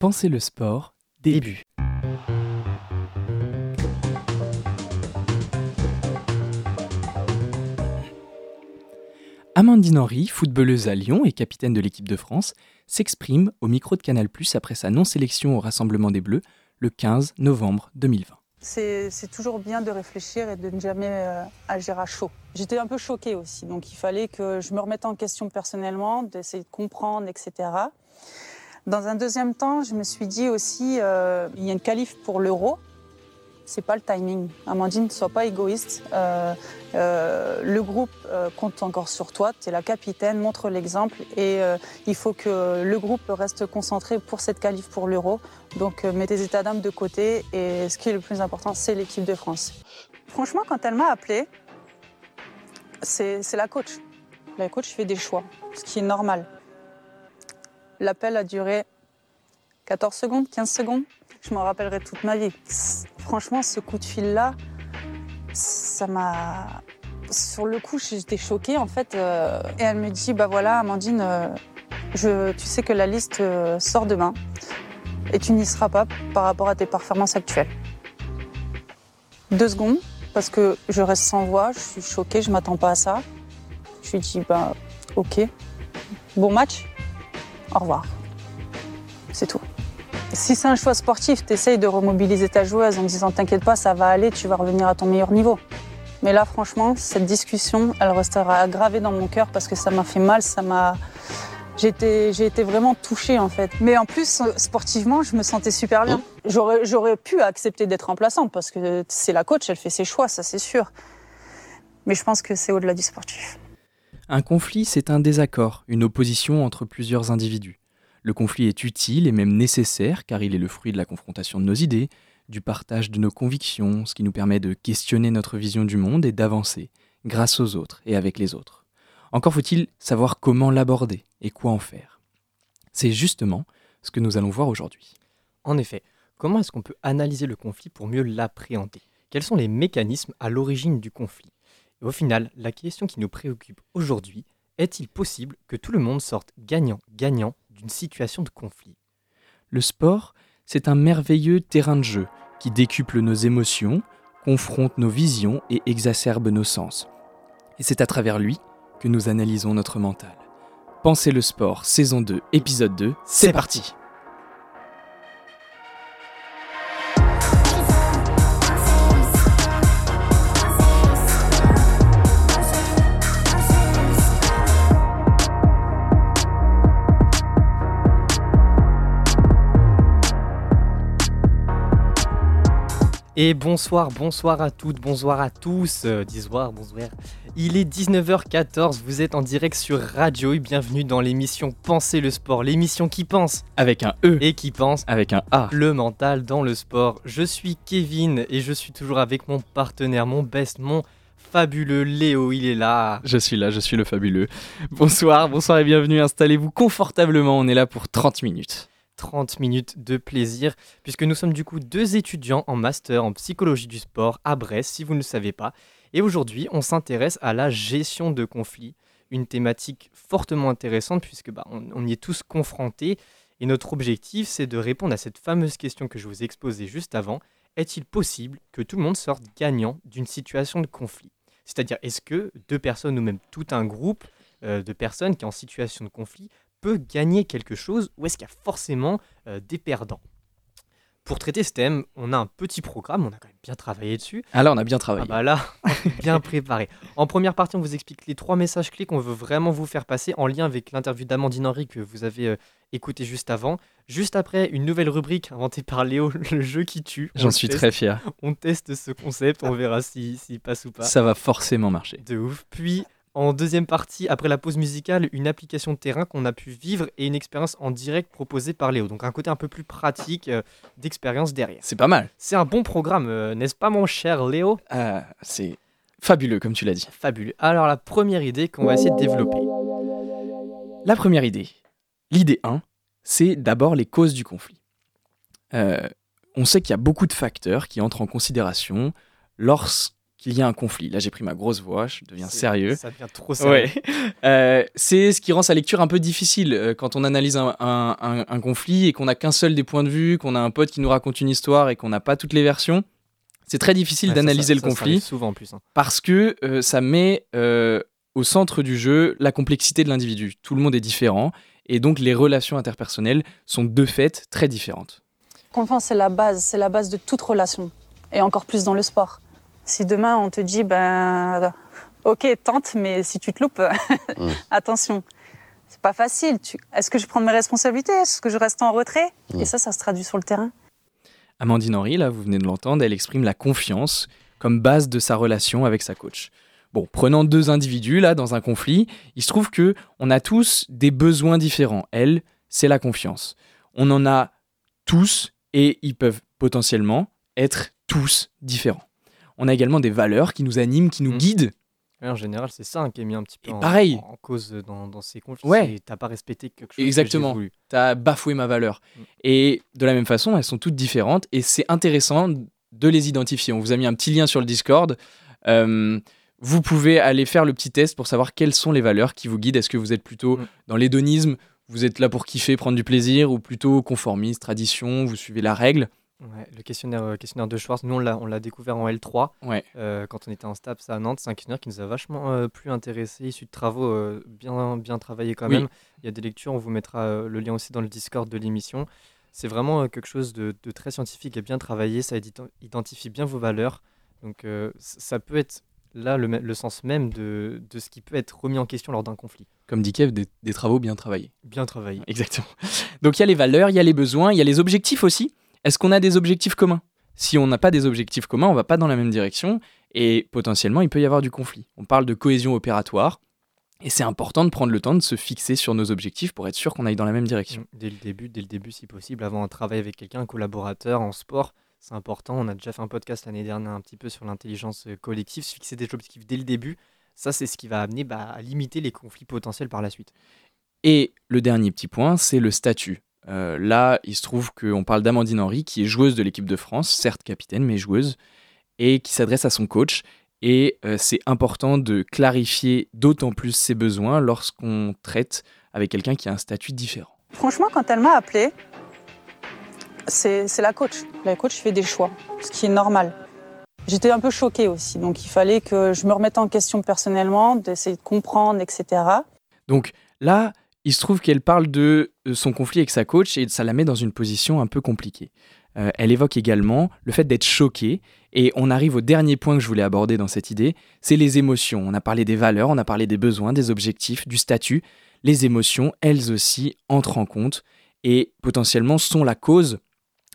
Pensez le sport, début. Amandine Henry, footballeuse à Lyon et capitaine de l'équipe de France, s'exprime au micro de Canal après sa non-sélection au Rassemblement des Bleus le 15 novembre 2020. C'est c'est toujours bien de réfléchir et de ne jamais euh, agir à chaud. J'étais un peu choquée aussi, donc il fallait que je me remette en question personnellement, d'essayer de comprendre, etc. Dans un deuxième temps, je me suis dit aussi, euh, il y a une qualif pour l'euro. C'est pas le timing. Amandine, ne sois pas égoïste. Euh, euh, le groupe compte encore sur toi. Tu es la capitaine, montre l'exemple. Et il faut que le groupe reste concentré pour cette qualif pour l'euro. Donc mets tes états d'âme de côté. Et ce qui est le plus important, c'est l'équipe de France. Franchement, quand elle m'a appelé, c'est c'est la coach. La coach fait des choix, ce qui est normal. L'appel a duré 14 secondes, 15 secondes. Je m'en rappellerai toute ma vie. Franchement, ce coup de fil-là, ça m'a. Sur le coup, j'étais choquée en fait. euh, Et elle me dit Bah voilà, Amandine, euh, tu sais que la liste euh, sort demain et tu n'y seras pas par rapport à tes performances actuelles. Deux secondes, parce que je reste sans voix, je suis choquée, je m'attends pas à ça. Je lui dis Bah ok, bon match, au revoir. C'est tout. Si c'est un choix sportif, tu essayes de remobiliser ta joueuse en disant T'inquiète pas, ça va aller, tu vas revenir à ton meilleur niveau. Mais là, franchement, cette discussion, elle restera gravée dans mon cœur parce que ça m'a fait mal, ça m'a. J'ai été, vraiment touchée en fait. Mais en plus, sportivement, je me sentais super bien. J'aurais pu accepter d'être remplaçante parce que c'est la coach, elle fait ses choix, ça c'est sûr. Mais je pense que c'est au-delà du sportif. Un conflit, c'est un désaccord, une opposition entre plusieurs individus. Le conflit est utile et même nécessaire car il est le fruit de la confrontation de nos idées, du partage de nos convictions, ce qui nous permet de questionner notre vision du monde et d'avancer, grâce aux autres et avec les autres. Encore faut-il savoir comment l'aborder et quoi en faire. C'est justement ce que nous allons voir aujourd'hui. En effet, comment est-ce qu'on peut analyser le conflit pour mieux l'appréhender? Quels sont les mécanismes à l'origine du conflit? Et au final, la question qui nous préoccupe aujourd'hui, est-il possible que tout le monde sorte gagnant-gagnant d'une situation de conflit? Le sport, c'est un merveilleux terrain de jeu qui décuple nos émotions, confronte nos visions et exacerbe nos sens. Et c'est à travers lui que nous analysons notre mental. Pensez le sport, saison 2, épisode 2, c'est parti Et bonsoir, bonsoir à toutes, bonsoir à tous, euh, dissoir, bonsoir. Il est 19h14, vous êtes en direct sur Radio et bienvenue dans l'émission Pensez le sport, l'émission qui pense Avec un E, et qui pense avec un A. le mental dans le sport. Je suis Kevin et je suis toujours avec mon partenaire, mon best, mon fabuleux Léo, il est là. Je suis là, je suis le fabuleux. Bonsoir, bonsoir et bienvenue, installez-vous confortablement, on est là pour 30 minutes. 30 minutes de plaisir, puisque nous sommes du coup deux étudiants en master en psychologie du sport à Brest, si vous ne le savez pas. Et aujourd'hui, on s'intéresse à la gestion de conflits, une thématique fortement intéressante, puisque bah, on, y est tous confrontés. Et notre objectif, c'est de répondre à cette fameuse question que je vous ai exposée juste avant. Est-il possible que tout le monde sorte gagnant d'une situation de conflit? C'est-à-dire, est-ce que deux personnes ou même tout un groupe euh, de personnes qui est en situation de conflit peut gagner quelque chose ou est-ce qu'il y a forcément euh, des perdants Pour traiter ce thème, on a un petit programme, on a quand même bien travaillé dessus. Ah là, on a bien Ah travaillé. bah là, bien préparé. En première partie, on vous explique les trois messages clés qu'on veut vraiment vous faire passer en lien avec l'interview d'Amandine Henry que vous avez euh, écouté juste avant. Juste après, une nouvelle rubrique inventée par Léo, le jeu qui tue. J'en suis teste. très fier. On teste ce concept, on verra s'il si, passe ou pas. Ça va forcément marcher. De ouf. Puis, en deuxième partie, après la pause musicale, une application de terrain qu'on a pu vivre et une expérience en direct proposée par Léo. Donc un côté un peu plus pratique euh, d'expérience derrière. C'est pas mal. C'est un bon programme, euh, n'est-ce pas mon cher Léo? Ah, c'est fabuleux, comme tu l'as dit. Fabuleux. Alors la première idée qu'on va essayer de développer. La première idée, l'idée 1, c'est d'abord les causes du conflit. Euh, on sait qu'il y a beaucoup de facteurs qui entrent en considération lorsqu'il qu'il y a un conflit. Là, j'ai pris ma grosse voix, je deviens sérieux. Ça devient trop sérieux. Euh, c'est ce qui rend sa lecture un peu difficile euh, quand on analyse un, conflit et qu'on n'a qu'un seul des points de vue, qu'on a un pote qui nous raconte une histoire et qu'on n'a pas toutes les versions. C'est très difficile d'analyser le conflit. souvent en plus. Hein. Parce que euh, ça met au centre du jeu la complexité de l'individu. Tout le monde est différent et donc les relations interpersonnelles sont de fait très différentes. Confiance, c'est la base, c'est la base de toute relation et encore plus dans le sport. Si demain on te dit, ben, ok, tente, mais si tu te loupes, mm. attention. C'est pas facile. Est-ce que je prends mes responsabilités? Est-ce que je reste en retrait? Mm. Et ça, ça se traduit sur le terrain. Amandine Henry, là, vous venez de l'entendre, elle exprime la confiance comme base de sa relation avec sa coach. Bon, prenant deux individus là dans un conflit, il se trouve que on a tous des besoins différents. Elle, c'est la confiance. On en a tous et ils peuvent potentiellement être tous différents on a également des valeurs qui nous animent, qui nous mmh. guident. en général, c'est ça hein, qui est mis un petit peu en, pareil. en, cause dans, ces conflits. Ouais. T'as pas respecté quelque chose. Exactement. Tu as bafoué ma valeur. Mmh. Et de la même façon, elles sont toutes différentes et c'est intéressant de les identifier. On vous a mis un petit lien sur le Discord. Euh, vous pouvez aller faire le petit test pour savoir quelles sont les valeurs qui vous guident. Est-ce que vous êtes plutôt mmh. dans l'hédonisme, vous êtes là pour kiffer, prendre du plaisir, ou plutôt conformiste, tradition, vous suivez la règle? Le questionnaire, euh, questionnaire de Schwartz, nous on l'a découvert en L3 ouais. Euh, quand on était en STAPS à Nantes. C'est un questionnaire qui nous a vachement euh, plus intéressé, issu de travaux bien, bien travaillés quand même. Il y a des lectures, on vous mettra le lien aussi dans le Discord de l'émission. C'est vraiment quelque chose de, très scientifique et bien travaillé. Ça identifie bien vos valeurs. Donc ça peut être là le, sens même de, de, ce qui peut être remis en question lors d'un conflit. Comme dit Kev, des, des travaux bien travaillés. Bien travaillés. Exactement. Donc il y a les valeurs, il y a les besoins, il y a les objectifs aussi. Est-ce qu'on a des objectifs communs? Si on n'a pas des objectifs communs, on va pas dans la même direction et potentiellement il peut y avoir du conflit. On parle de cohésion opératoire et c'est important de prendre le temps de se fixer sur nos objectifs pour être sûr qu'on aille dans la même direction. Dès le début, dès le début si possible, avant un travail avec quelqu'un, un collaborateur en sport, c'est important. On a déjà fait un podcast l'année dernière un petit peu sur l'intelligence collective, se fixer des objectifs dès le début. Ça, c'est ce qui va amener bah, à limiter les conflits potentiels par la suite. Et le dernier petit point, c'est le statut. Euh, là, il se trouve qu'on parle d'Amandine Henry, qui est joueuse de l'équipe de France, certes capitaine, mais joueuse, et qui s'adresse à son coach. Et euh, c'est important de clarifier d'autant plus ses besoins lorsqu'on traite avec quelqu'un qui a un statut différent. Franchement, quand elle m'a appelé, c'est la coach. La coach fait des choix, ce qui est normal. J'étais un peu choquée aussi, donc il fallait que je me remette en question personnellement, d'essayer de comprendre, etc. Donc là, il se trouve qu'elle parle de euh, son conflit avec sa coach et ça la met dans une position un peu compliquée. Euh, elle évoque également le fait d'être choquée et on arrive au dernier point que je voulais aborder dans cette idée, c'est les émotions. On a parlé des valeurs, on a parlé des besoins, des objectifs, du statut. Les émotions, elles aussi, entrent en compte et potentiellement sont la cause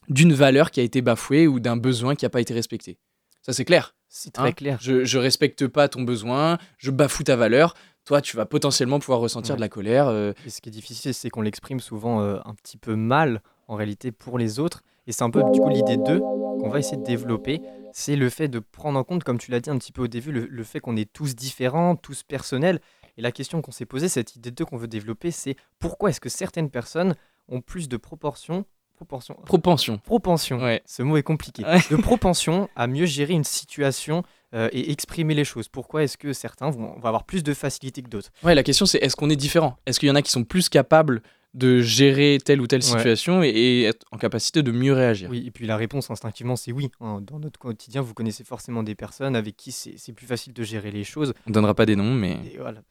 d'une valeur qui a été bafouée ou d'un besoin qui n'a pas été respecté. Ça c'est clair. C'est très hein? clair. Je, ne respecte pas ton besoin, je bafoue ta valeur toi, tu vas potentiellement pouvoir ressentir de la colère. Euh. Et ce qui est difficile, c'est qu'on l'exprime souvent euh, un petit peu mal, en réalité, pour les autres. Et c'est un peu, du coup, l'idée 2 qu'on va essayer de développer. C'est le fait de prendre en compte, comme tu l'as dit un petit peu au début, le, fait qu'on est tous différents, tous personnels. Et la question qu'on s'est posée, cette idée 2 qu'on veut développer, c'est pourquoi est-ce que certaines personnes ont plus de proportions Proportion. Propension. Propension. Ouais. Ce mot est compliqué. De propension à mieux gérer une situation euh, et exprimer les choses. Pourquoi est-ce que certains vont, avoir plus de facilité que d'autres? Ouais, la question c'est est-ce qu'on est différent? Est-ce qu'il y en a qui sont plus capables de gérer telle ou telle situation et, être en capacité de mieux réagir? Oui, et puis la réponse instinctivement c'est oui. Dans notre quotidien, vous connaissez forcément des personnes avec qui c'est plus facile de gérer les choses. On donnera pas des noms, mais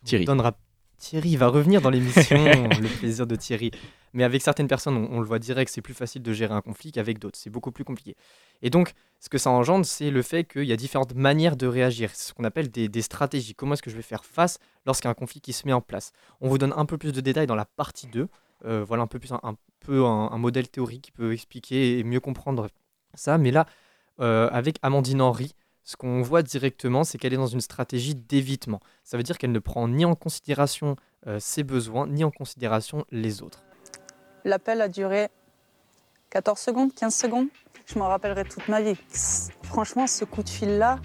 Thierry. On donnera Thierry va revenir dans l'émission, le plaisir de Thierry. Mais avec certaines personnes, on, le voit direct, c'est plus facile de gérer un conflit qu'avec d'autres. C'est beaucoup plus compliqué. Et donc, ce que ça engendre, c'est le fait qu'il y a différentes manières de réagir. C'est ce qu'on appelle des, stratégies. Comment est-ce que je vais faire face lorsqu'il y a un conflit qui se met en place? On vous donne un peu plus de détails dans la partie 2. Euh, voilà un peu plus un, peu un, modèle théorique qui peut expliquer et mieux comprendre ça. Mais là, euh, avec Amandine Henry, ce qu'on voit directement, c'est qu'elle est dans une stratégie d'évitement. Ça veut dire qu'elle ne prend ni en considération euh, ses besoins, ni en considération les autres. L'appel a duré 14 secondes, 15 secondes. Je m'en rappellerai toute ma vie. Franchement, ce coup de fil-là,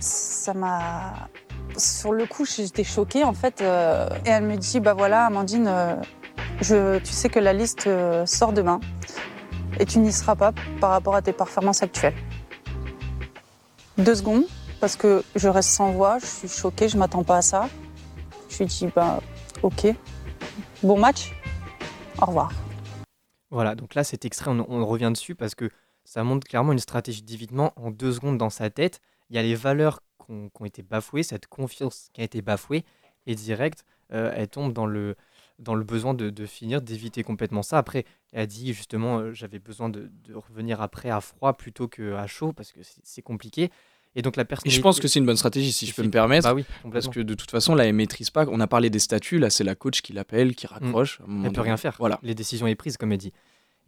ça m'a... Sur le coup, j'étais choquée en fait. Euh, et elle me dit, bah voilà, Amandine, euh, tu sais que la liste sort demain et tu n'y seras pas par rapport à tes performances actuelles deux secondes, parce que je reste sans voix, je suis choquée, je m'attends pas à ça. Je lui dis bah ok, bon match, au revoir. Voilà, donc là cet extrait, on, revient dessus parce que ça montre clairement une stratégie d'évitement en deux secondes dans sa tête. Il y a les valeurs qui ont, qui ont été bafouées, cette confiance qui a été bafouée, et direct, euh, elle tombe dans le, dans le besoin de, de finir, d'éviter complètement ça. Après, elle a dit justement, euh, j'avais besoin de, de revenir après à froid plutôt qu'à chaud parce que c'est compliqué. Et donc la Et personnalité. je pense que c'est une bonne stratégie, si je peux me permettre. Bah oui, Parce que de toute façon, là, elle maîtrise pas. On a parlé des statuts, là, c'est la coach qui l'appelle, qui raccroche. À un moment Mm. Elle peut rien faire. Voilà. Les décisions est prise, comme elle dit.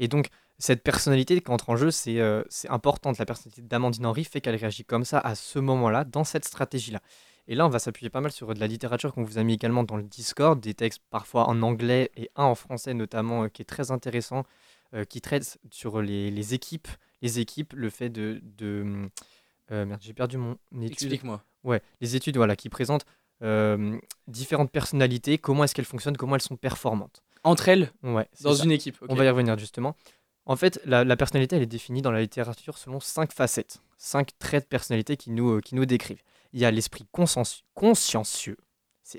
Et donc, cette personnalité qui entre en jeu, c'est euh, c'est importante. La personnalité d'Amandine Henry fait qu'elle réagit comme ça à ce moment-là, dans cette stratégie-là. Et là, on va s'appuyer pas mal sur de la littérature qu'on vous a mis également dans le Discord, des textes parfois en anglais et un en français notamment, euh, qui est très intéressant, euh, qui traite sur les, les équipes, les équipes, le fait de... de euh, merde, j'ai perdu mon étude. Explique-moi. Ouais, les études voilà, qui présentent différentes personnalités, comment est-ce qu'elles fonctionnent, comment elles sont performantes. Entre elles, Ouais, dans ça. une équipe. On va y revenir justement. En fait, la, la personnalité, elle est définie dans la littérature selon cinq facettes, cinq traits de personnalité qui nous, euh, qui nous décrivent. Il y a l'esprit conscienci- consciencieux.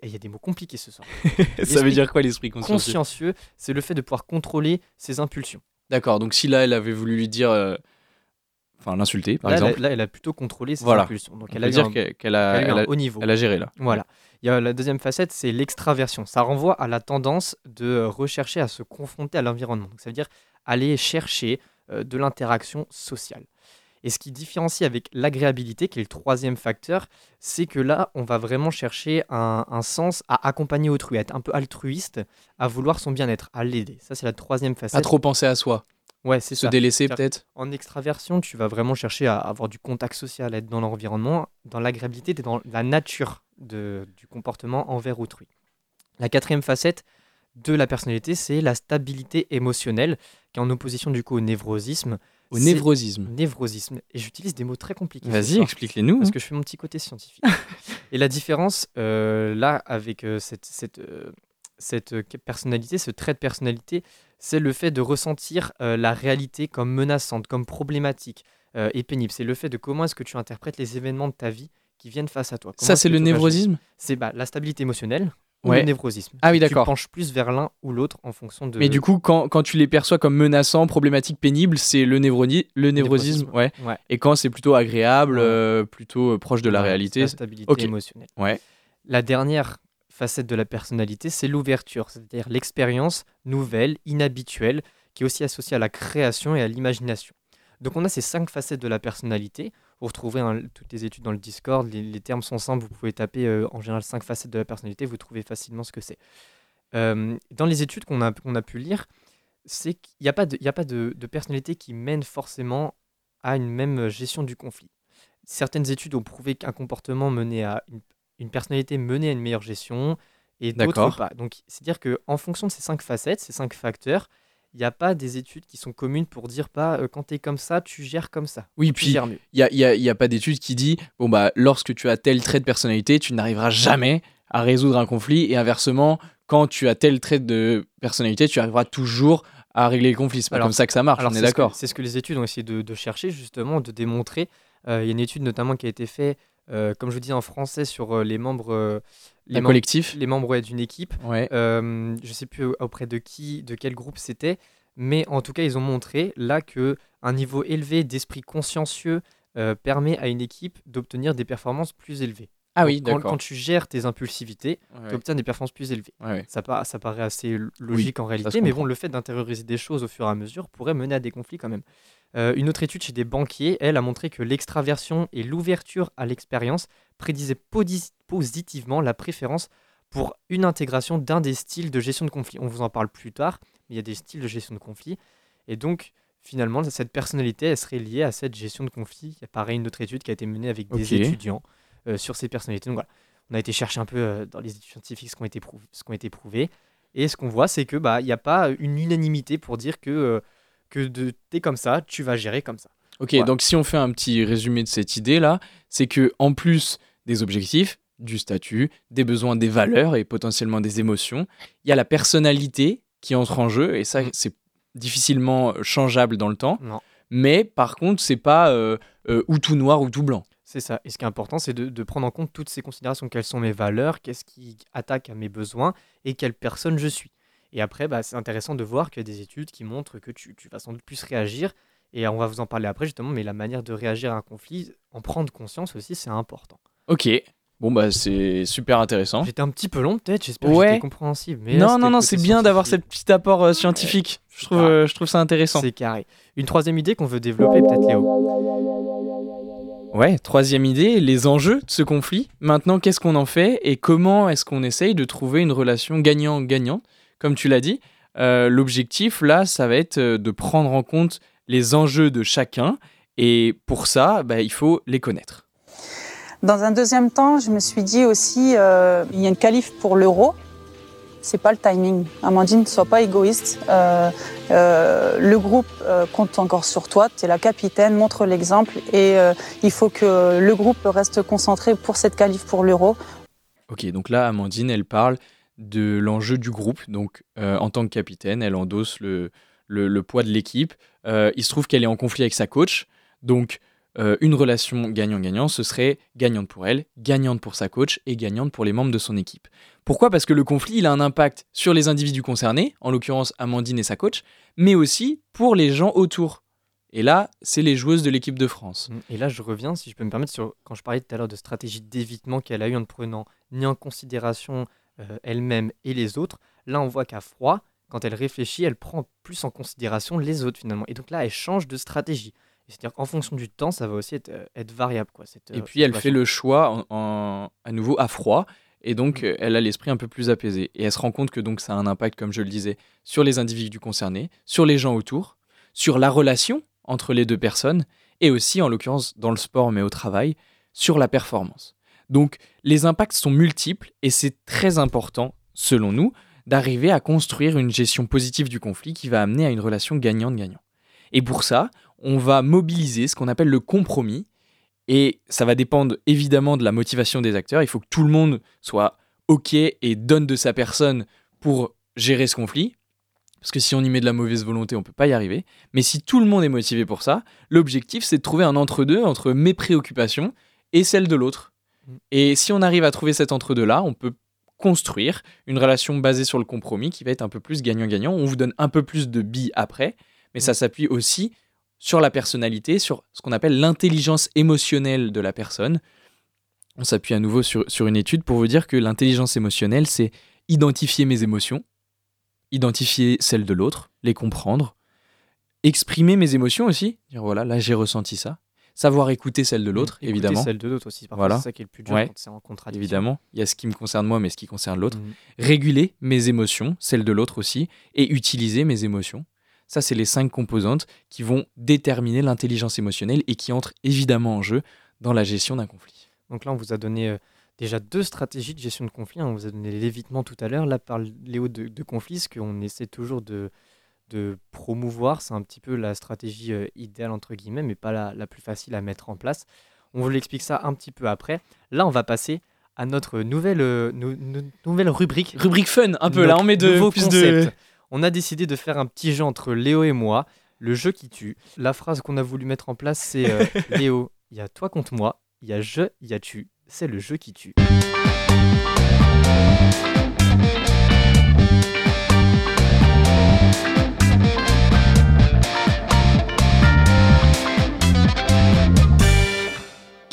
Il y a des mots compliqués ce soir. Ça veut dire quoi l'esprit consciencieux Consciencieux, c'est le fait de pouvoir contrôler ses impulsions. D'accord, donc si là, elle avait voulu lui dire. euh, Enfin, l'insulter, par là, elle a- exemple. là, elle a plutôt contrôlé ses Voilà. impulsions. Donc, on elle peut a, dire un, qu'elle qu'elle elle a, eu elle un a- haut niveau. elle a géré, là. Voilà. Il y a la deuxième facette, c'est l'extraversion. Ça renvoie à la tendance de rechercher à se confronter à l'environnement. Ça veut dire aller chercher euh, de l'interaction sociale. Et ce qui différencie avec l'agréabilité, qui est le troisième facteur, c'est que là, on va vraiment chercher un, un sens à accompagner autrui, à être un peu altruiste, à vouloir son bien-être, à l'aider. Ça, c'est la troisième Pas facette. trop penser à soi. Ouais, c'est Se ça. délaisser, peut-être. En extraversion, tu vas vraiment chercher à avoir du contact social, à être dans l'environnement. Dans l'agréabilité, tu es dans la nature de- du comportement envers autrui. La quatrième facette de la personnalité, c'est la stabilité émotionnelle, qui est en opposition du coup au névrosisme. Au névrosisme. Névrosisme. Et j'utilise des mots très compliqués. Vas-y, explique-les-nous. Parce que je fais mon petit côté scientifique. Et la différence, euh, là, avec euh, cette, cette, euh, cette personnalité, ce trait de personnalité, c'est le fait de ressentir la réalité comme menaçante, comme problématique et pénible. C'est le fait de comment est-ce que tu interprètes les événements de ta vie qui viennent face à toi. Comment Ça, c'est le névrosisme? C'est bah, la stabilité émotionnelle ou Ouais. le névrosisme. Ah oui, Tu d'accord. penches plus vers l'un ou l'autre en fonction de... Mais du coup, quand, quand tu les perçois comme menaçants, problématiques, pénibles, c'est le, névroni- le névrosisme. Névrosisme. Ouais. Ouais. Et quand c'est plutôt agréable, euh, plutôt euh, proche de la réalité. La stabilité émotionnelle. Ouais. La dernière facette de la personnalité, c'est l'ouverture, c'est-à-dire l'expérience nouvelle, inhabituelle, qui est aussi associée à la création et à l'imagination. Donc on a ces cinq facettes de la personnalité. Vous retrouverez hein, toutes les études dans le Discord, les, les termes sont simples, vous pouvez taper euh, en général cinq facettes de la personnalité, vous trouvez facilement ce que c'est. Euh, dans les études qu'on a, qu'on a pu lire, c'est qu'il n'y a pas, de, il y a pas de, de personnalité qui mène forcément à une même gestion du conflit. Certaines études ont prouvé qu'un comportement menait à une, une personnalité menait à une meilleure gestion et d'autres pas. Donc, c'est-à-dire qu'en fonction de ces cinq facettes, ces cinq facteurs, il n'y a pas des études qui sont communes pour dire pas euh, quand tu es comme ça, tu gères comme ça. Oui, puis il n'y a, y a- y a pas d'étude qui dit bon, bah, lorsque tu as tel trait de personnalité, tu n'arriveras jamais à résoudre un conflit. Et inversement, quand tu as tel trait de personnalité, tu arriveras toujours à régler le conflit. C'est pas Alors- comme ça que ça marche, Alors, on est d'accord. C'est ce que les études ont essayé de, de chercher, justement, de démontrer. Euh, Il y a une étude notamment qui a été faite, euh, comme je vous dis en français, sur euh, les membres, euh, les membres, collectif les membres ouais, d'une équipe. Ouais. Je sais plus auprès de qui, de quel groupe c'était, mais en tout cas, ils ont montré là que un niveau élevé d'esprit consciencieux permet à une équipe d'obtenir des performances plus élevées. Ah oui, quand, d'accord. quand tu gères tes impulsivités, Ouais, tu obtiens des performances plus élevées. ouais. Ça, pa- ça paraît assez logique en réalité, mais bon, le fait d'intérioriser des choses au fur et à mesure pourrait mener à des conflits quand même. Euh, une autre étude chez des banquiers, elle, a montré que l'extraversion et l'ouverture à l'expérience prédisaient positivement la préférence pour une intégration d'un des styles de gestion de conflit. On vous en parle plus tard, mais il y a des styles de gestion de conflit. Et donc, finalement, cette personnalité, elle serait liée à cette gestion de conflit. Il y a pareil une autre étude qui a été menée avec des étudiants euh, sur ces personnalités. Donc voilà, on a été chercher un peu euh, dans les études scientifiques ce qui ont été, prou- ce qui ont été prouvés. Et ce qu'on voit, c'est que bah il n'y a pas une unanimité pour dire que, que de t'es comme ça, tu vas gérer comme ça. Ok, Voilà. donc si on fait un petit résumé de cette idée-là, c'est que en plus des objectifs, du statut, des besoins, des valeurs et potentiellement des émotions, il y a la personnalité qui entre en jeu et ça, Mm. c'est difficilement changeable dans le temps. Non. Mais par contre, c'est pas euh, euh, ou tout noir ou tout blanc. C'est ça. Et ce qui est important, c'est de, de prendre en compte toutes ces considérations. Quelles sont mes valeurs? Qu'est-ce qui attaque à mes besoins? Et quelle personne je suis? Et après, bah, c'est intéressant de voir qu'il y a des études qui montrent que tu, tu vas sans doute plus réagir. Et on va vous en parler après, justement. Mais la manière de réagir à un conflit, en prendre conscience aussi, c'est important. Ok. Bon, bah, c'est super intéressant. J'étais un petit peu long, peut-être. J'espère Ouais. que j'étais compréhensible. Mais Non, c'était non, non, c'est bien d'avoir cet petit apport euh, scientifique. Je trouve, euh, je trouve ça intéressant. C'est carré. Une troisième idée qu'on veut développer, peut-être, Léo. Ouais, troisième idée, les enjeux de ce conflit. Maintenant, qu'est-ce qu'on en fait et comment est-ce qu'on essaye de trouver une relation gagnant-gagnant Comme tu l'as dit, euh, l'objectif là, ça va être euh, de prendre en compte les enjeux de chacun et pour ça, bah, il faut les connaître. Dans un deuxième temps, je me suis dit aussi, euh, il y a une qualif pour l'euro. C'est pas le timing. Amandine, ne sois pas égoïste. Euh, euh, le groupe compte encore sur toi. Tu es la capitaine, montre l'exemple. Et il faut que le groupe reste concentré pour cette qualif pour l'euro. Ok, donc là, Amandine, elle parle de l'enjeu du groupe. Donc, euh, en tant que capitaine, elle endosse le, le, poids de l'équipe. Euh, il se trouve qu'elle est en conflit avec sa coach. Donc, euh, une relation gagnant-gagnant, ce serait gagnante pour elle, gagnante pour sa coach et gagnante pour les membres de son équipe. Pourquoi? Parce que le conflit, il a un impact sur les individus concernés, en l'occurrence Amandine et sa coach, mais aussi pour les gens autour. Et là, c'est les joueuses de l'équipe de France. Et là, je reviens, si je peux me permettre, sur quand je parlais tout à l'heure de stratégie d'évitement qu'elle a eu en ne prenant ni en considération euh, elle-même et les autres. Là, on voit qu'à froid, quand elle réfléchit, elle prend plus en considération les autres finalement. Et donc là, elle change de stratégie. C'est-à-dire qu'en fonction du temps, ça va aussi être, euh, être variable. Quoi, cette, Et euh, puis elle fait le choix en, en- à nouveau à froid. Et donc, Mm. elle a l'esprit un peu plus apaisé. Et elle se rend compte que donc ça a un impact, comme je le disais, sur les individus concernés, sur les gens autour, sur la relation entre les deux personnes, et aussi, en l'occurrence, dans le sport, mais au travail, sur la performance. Donc, les impacts sont multiples, et c'est très important, selon nous, d'arriver à construire une gestion positive du conflit qui va amener à une relation gagnante-gagnant. Et pour ça, on va mobiliser ce qu'on appelle le compromis, et ça va dépendre évidemment de la motivation des acteurs. Il faut que tout le monde soit OK et donne de sa personne pour gérer ce conflit. Parce que si on y met de la mauvaise volonté, on ne peut pas y arriver. Mais si tout le monde est motivé pour ça, l'objectif, c'est de trouver un entre-deux entre mes préoccupations et celles de l'autre. Mm. Et si on arrive à trouver cet entre-deux-là, on peut construire une relation basée sur le compromis qui va être un peu plus gagnant-gagnant. On vous donne un peu plus de billes après, mais ça s'appuie aussi sur la personnalité, sur ce qu'on appelle l'intelligence émotionnelle de la personne. On s'appuie à nouveau sur, sur une étude pour vous dire que l'intelligence émotionnelle, c'est identifier mes émotions, identifier celles de l'autre, les comprendre, exprimer mes émotions aussi, dire voilà, là j'ai ressenti ça, savoir écouter celles de l'autre, Écouter évidemment. celle de l'autre aussi. Voilà. c'est ça qui est le plus dur Ouais. quand c'est en contradiction. Évidemment, il y a ce qui me concerne moi, mais ce qui concerne l'autre. Mhm. Réguler mes émotions, celles de l'autre aussi, et utiliser mes émotions. Ça, c'est les cinq composantes qui vont déterminer l'intelligence émotionnelle et qui entrent évidemment en jeu dans la gestion d'un conflit. Donc là, on vous a donné euh, déjà deux stratégies de gestion de conflit. hein. On vous a donné l'évitement tout à l'heure. Là, par Léo de, de conflit, ce qu'on essaie toujours de, de promouvoir, c'est un petit peu la stratégie euh, idéale, entre guillemets, mais pas la, la plus facile à mettre en place. On vous l'explique ça un petit peu après. Là, on va passer à notre nouvelle, euh, nou- nou- nouvelle rubrique. Rubrique fun, un peu, Notre là, on met de plus de... On a décidé de faire un petit jeu entre Léo et moi, le jeu qui tue. La phrase qu'on a voulu mettre en place, c'est euh, Léo, il y a toi contre moi, il y a je, il y a tu. C'est le jeu qui tue.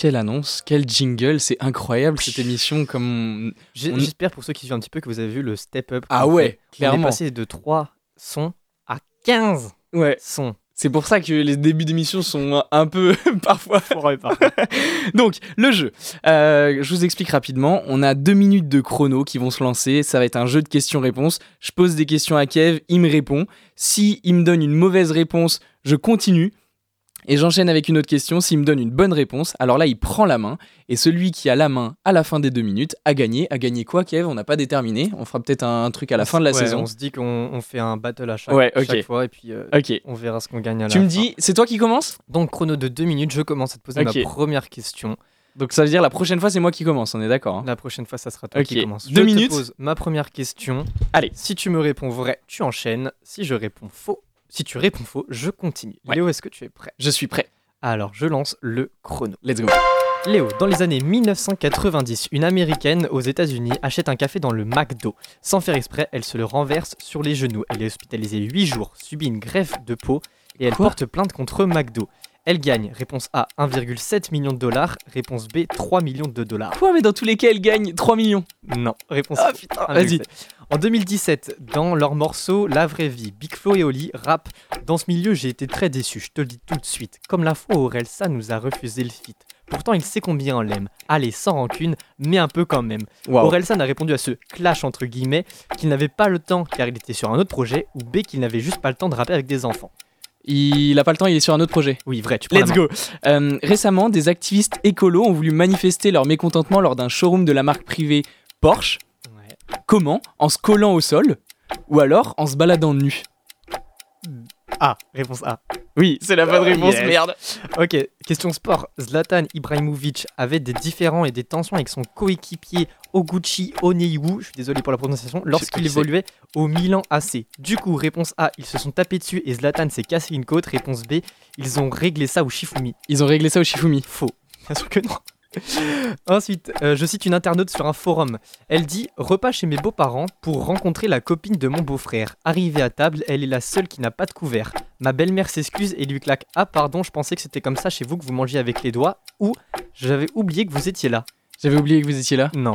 Quelle annonce, quel jingle, c'est incroyable cette émission comme... On- J'espère pour ceux qui suivent un petit peu que vous avez vu le step up. Ah ouais, fait. On est clairement. passé de 3 sons à 15 Ouais, sons. c'est pour ça que les débuts d'émission sont un peu parfois Donc, le jeu. Euh, je vous explique rapidement. On a deux minutes de chrono qui vont se lancer. Ça va être un jeu de questions-réponses. Je pose des questions à Kev, il me répond. Si il me donne une mauvaise réponse, je continue. Et j'enchaîne avec une autre question. S'il me donne une bonne réponse, alors là, il prend la main. Et celui qui a la main à la fin des deux minutes a gagné. A gagné quoi, Kev? On n'a pas déterminé. On fera peut-être un truc à la fin de la Ouais, saison. On se dit qu'on on fait un battle à chaque, Ouais, ok. chaque fois et puis euh, on verra ce qu'on gagne à la Tu me fin. dis, c'est toi qui commence? Donc, chrono de 2 minutes, je commence à te poser ma première question. Donc ça veut dire la prochaine fois, c'est moi qui commence. On est d'accord hein La prochaine fois, ça sera toi qui commence. Deux je minutes. te pose ma première question. Allez. Si tu me réponds vrai, tu enchaînes. Si je réponds faux, si tu réponds faux, je continue. Ouais. Léo, est-ce que tu es prêt? Je suis prêt. Alors, je lance le chrono. Let's go. Léo, dans les années 1990, une américaine aux États-Unis achète un café dans le McDo. Sans faire exprès, elle se le renverse sur les genoux. Elle est hospitalisée 8 jours, subit une greffe de peau et elle Quoi? porte plainte contre McDo. Elle gagne, réponse A, 1,7 million de dollars, réponse B, 3 millions de dollars. Quoi, mais dans tous les cas, elle gagne 3 millions. Non, réponse Ah putain, 1,7. vas-y. En 2017, dans leur morceau La vraie vie, Big Flo et Oli rap Dans ce milieu, j'ai été très déçu, je te le dis tout de suite. Comme la fois où Orelsa nous a refusé le feat. Pourtant, il sait combien on l'aime. Allez, sans rancune, mais un peu quand même. Waouh. Orelsan a répondu à ce clash entre guillemets qu'il n'avait pas le temps car il était sur un autre projet ou B qu'il n'avait juste pas le temps de rapper avec des enfants. Il a pas le temps, il est sur un autre projet. Oui, vrai, tu Let's go. Euh, récemment, des activistes écolos ont voulu manifester leur mécontentement lors d'un showroom de la marque privée Porsche. Ouais. Comment? En se collant au sol ou alors en se baladant nu? A, réponse A. Oui, c'est la bonne Oh, réponse, yes. merde. Ok, question sport. Zlatan Ibrahimovic avait des différends et des tensions avec son coéquipier Oguchi Oneiwu, je suis désolé pour la prononciation, lorsqu'il évoluait au Milan AC. Du coup, réponse A, ils se sont tapés dessus et Zlatan s'est cassé une côte. Réponse B, ils ont réglé ça au Shifumi. Ils ont réglé ça au Shifumi. Faux. Bien sûr que non. Ensuite, euh, je cite une internaute sur un forum. Elle dit Repas chez mes beaux-parents pour rencontrer la copine de mon beau-frère. Arrivée à table, elle est la seule qui n'a pas de couvert. Ma belle-mère s'excuse et lui claque Ah, pardon, je pensais que c'était comme ça chez vous que vous mangiez avec les doigts. Ou j'avais oublié que vous étiez là. J'avais oublié que vous étiez là. Non.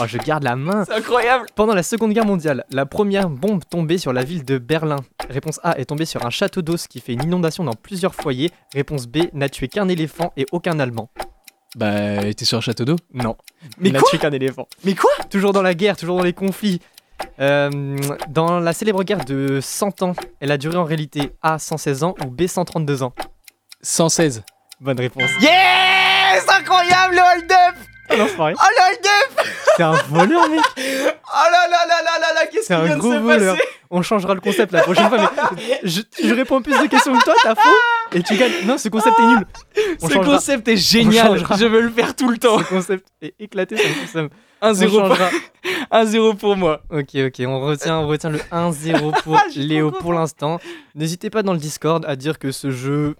Oh, je garde la main. C'est incroyable. Pendant la Seconde Guerre mondiale, la première bombe tombée sur la ville de Berlin. Réponse A est tombée sur un château d'eau, ce qui fait une inondation dans plusieurs foyers. Réponse B n'a tué qu'un éléphant et aucun Allemand. Bah, t'es sur un château d'eau. Non. Mais Il n'a quoi tué qu'un éléphant. Mais quoi Toujours dans la guerre, toujours dans les conflits. Euh, dans la célèbre guerre de 100 ans, elle a duré en réalité A 116 ans ou B 132 ans 116. Bonne réponse. Yes Incroyable le hold-up Ah non, c'est vrai. Oh le hold-up C'est un voleur, mec. Oh là là là là là là Qu'est-ce C'est qui vient de gros se voleur. passer On changera le concept la prochaine fois, mais je, je réponds plus de questions que toi, t'as faux et tu gagnes. Non, ce concept est nul. On Ce changera. concept est génial. Je veux le faire tout le temps Ce concept est éclaté, ça me fait ça me- 1-0 On changera. pour- 1-0 pour moi. Ok, ok, on retient, on retient le 1-0 pour Ah, Léo pour l'instant. N'hésitez pas dans le Discord à dire que ce jeu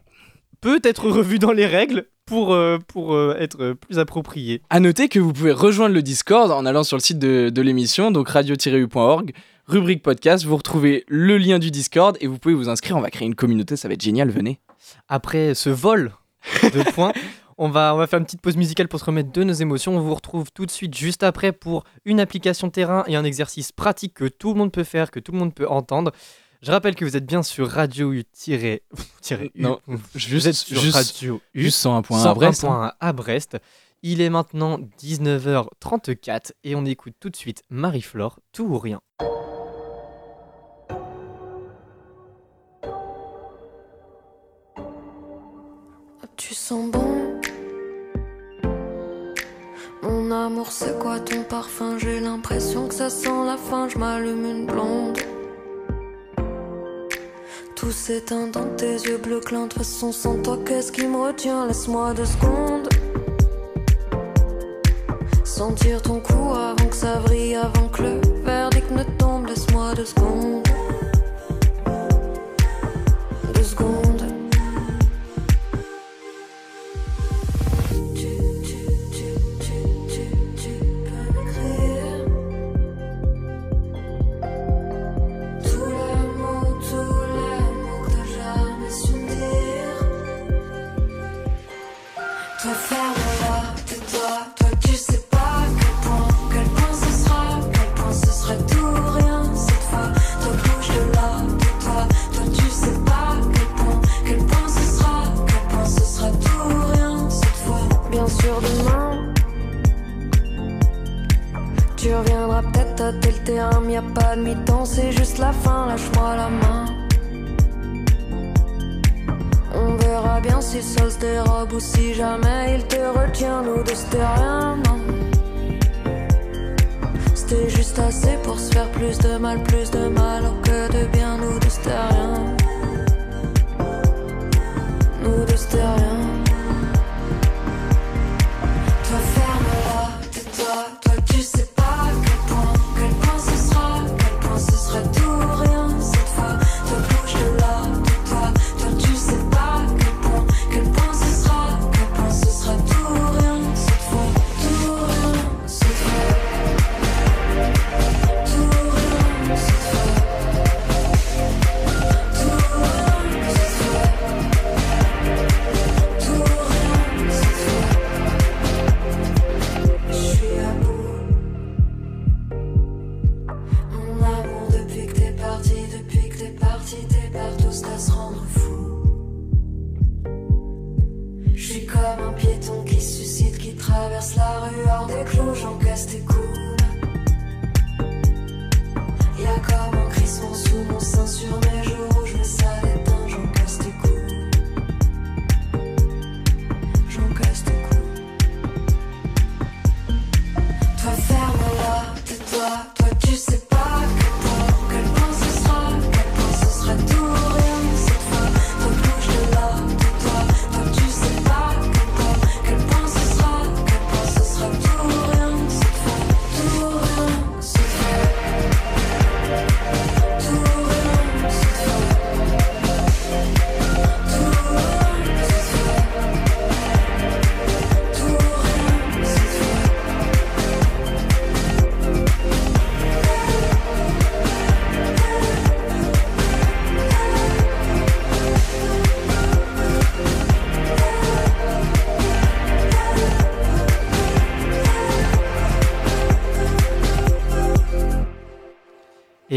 peut être revu dans les règles pour, euh, pour euh, être plus approprié. À noter que vous pouvez rejoindre le Discord en allant sur le site de, de l'émission, donc radio-u.org, rubrique podcast, vous retrouvez le lien du Discord et vous pouvez vous inscrire, on va créer une communauté, ça va être génial, venez. Après ce vol de points, on va, on va faire une petite pause musicale pour se remettre de nos émotions. On vous retrouve tout de suite juste après pour une application terrain et un exercice pratique que tout le monde peut faire, que tout le monde peut entendre. Je rappelle que vous êtes bien sur Radio U. tiré- tiré U. Non, vous juste- êtes sur juste- Radio U. Juste 101 points à Brest. hein. 101.1 à Brest. Il est maintenant 19h34 et on écoute tout de suite Marie-Flore, tout ou rien. Tu sens bon Mon amour, c'est quoi ton parfum? J'ai l'impression que ça sent la fin. Je m'allume une blonde. Tout s'éteint dans tes yeux bleus clairs. De façon, sans toi, qu'est-ce qui me retient? Laisse-moi deux secondes. Sentir ton cou avant que ça vrille, avant que le pas de mi-temps, c'est juste la fin, lâche-moi la main. On verra bien si ça se dérobe ou si jamais il te retient, nous deux c'était rien, non. C'était juste assez pour se faire plus de mal, plus de mal, que de bien, nous deux c'était rien. Nous deux c'était rien.